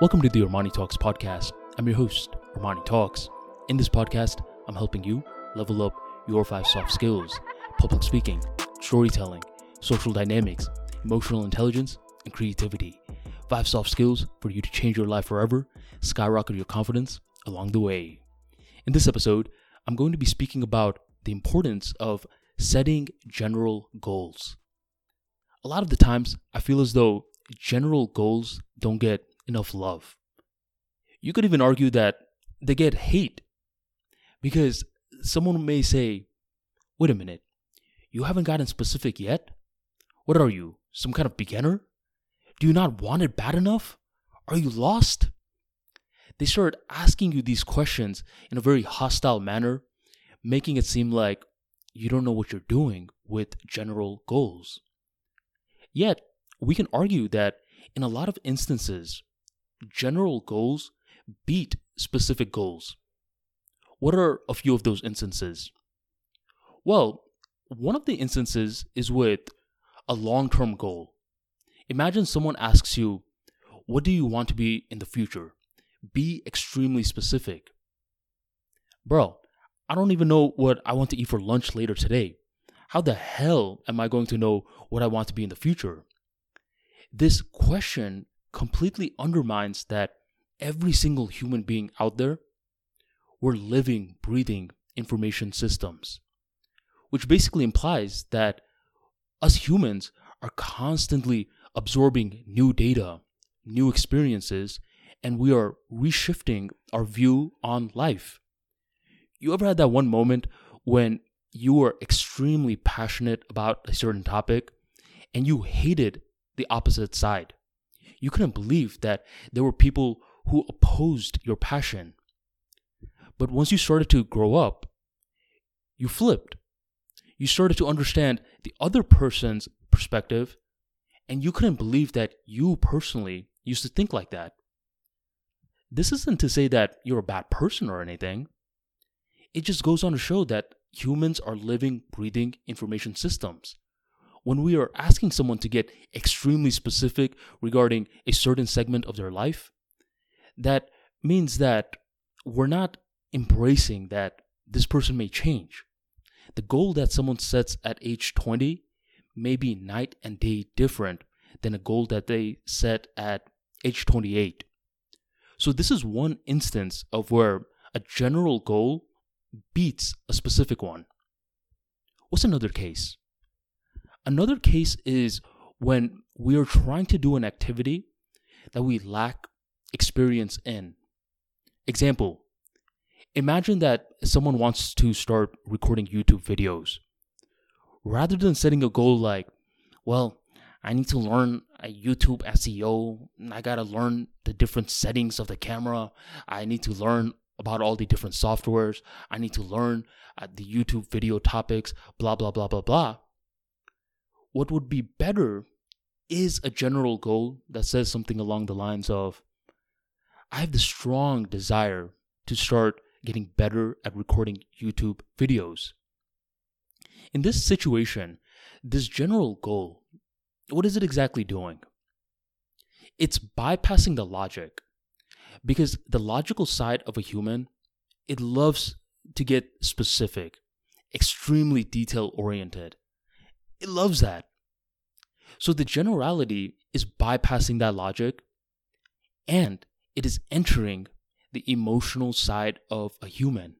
Welcome to the Armani Talks podcast. I'm your host, Armani Talks. In this podcast, I'm helping you level up your five soft skills public speaking, storytelling, social dynamics, emotional intelligence, and creativity. Five soft skills for you to change your life forever, skyrocket your confidence along the way. In this episode, I'm going to be speaking about the importance of setting general goals. A lot of the times, I feel as though general goals don't get enough love. You could even argue that they get hate because someone may say, wait a minute, you haven't gotten specific yet? What are you, some kind of beginner? Do you not want it bad enough? Are you lost? They start asking you these questions in a very hostile manner, making it seem like you don't know what you're doing with general goals. Yet, we can argue that in a lot of instances, general goals beat specific goals. What are a few of those instances? Well, one of the instances is with a long term goal. Imagine someone asks you, What do you want to be in the future? Be extremely specific. Bro, I don't even know what I want to eat for lunch later today. How the hell am I going to know what I want to be in the future? This question completely undermines that every single human being out there, we're living, breathing information systems, which basically implies that us humans are constantly absorbing new data, new experiences, and we are reshifting our view on life. You ever had that one moment when you were extremely passionate about a certain topic and you hated the opposite side? You couldn't believe that there were people who opposed your passion. But once you started to grow up, you flipped. You started to understand the other person's perspective, and you couldn't believe that you personally used to think like that. This isn't to say that you're a bad person or anything. It just goes on to show that humans are living, breathing information systems when we are asking someone to get extremely specific regarding a certain segment of their life, that means that we're not embracing that this person may change. The goal that someone sets at age 20 may be night and day different than a goal that they set at age 28. So, this is one instance of where a general goal beats a specific one. What's another case? Another case is when we are trying to do an activity that we lack experience in. Example Imagine that someone wants to start recording YouTube videos. Rather than setting a goal like, well, I need to learn a YouTube SEO, I gotta learn the different settings of the camera, I need to learn about all the different softwares, I need to learn uh, the YouTube video topics, blah, blah, blah, blah, blah what would be better is a general goal that says something along the lines of I have the strong desire to start getting better at recording YouTube videos. In this situation, this general goal, what is it exactly doing? It's bypassing the logic because the logical side of a human, it loves to get specific, extremely detail oriented. It loves that. So the generality is bypassing that logic and it is entering the emotional side of a human.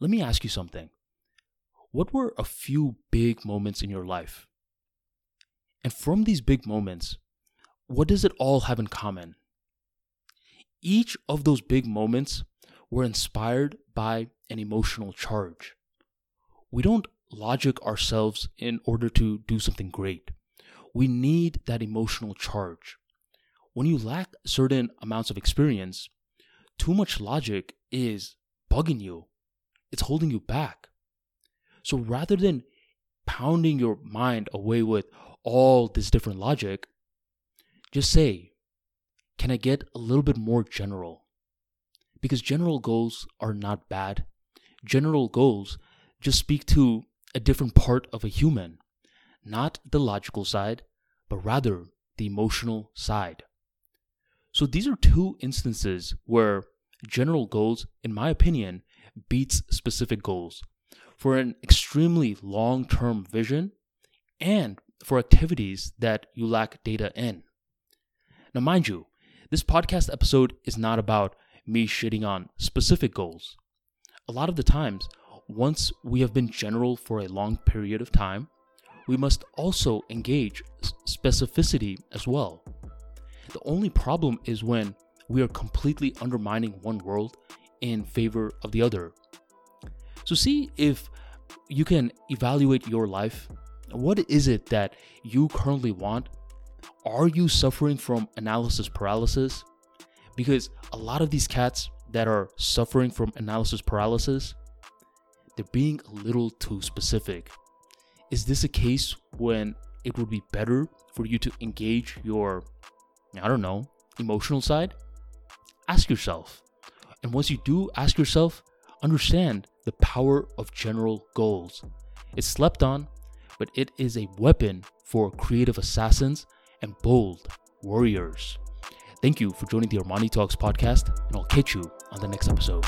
Let me ask you something. What were a few big moments in your life? And from these big moments, what does it all have in common? Each of those big moments were inspired by an emotional charge. We don't logic ourselves in order to do something great. We need that emotional charge. When you lack certain amounts of experience, too much logic is bugging you, it's holding you back. So rather than pounding your mind away with all this different logic, just say, Can I get a little bit more general? Because general goals are not bad. General goals just speak to a different part of a human, not the logical side, but rather the emotional side. So these are two instances where general goals, in my opinion, beats specific goals for an extremely long term vision and for activities that you lack data in. Now, mind you, this podcast episode is not about me shitting on specific goals. A lot of the times, once we have been general for a long period of time, we must also engage specificity as well. The only problem is when we are completely undermining one world in favor of the other. So, see if you can evaluate your life. What is it that you currently want? Are you suffering from analysis paralysis? Because a lot of these cats that are suffering from analysis paralysis, they're being a little too specific. Is this a case when it would be better for you to engage your, I don't know, emotional side? Ask yourself. And once you do ask yourself, understand the power of general goals. It's slept on, but it is a weapon for creative assassins and bold warriors. Thank you for joining the Armani Talks podcast, and I'll catch you on the next episode.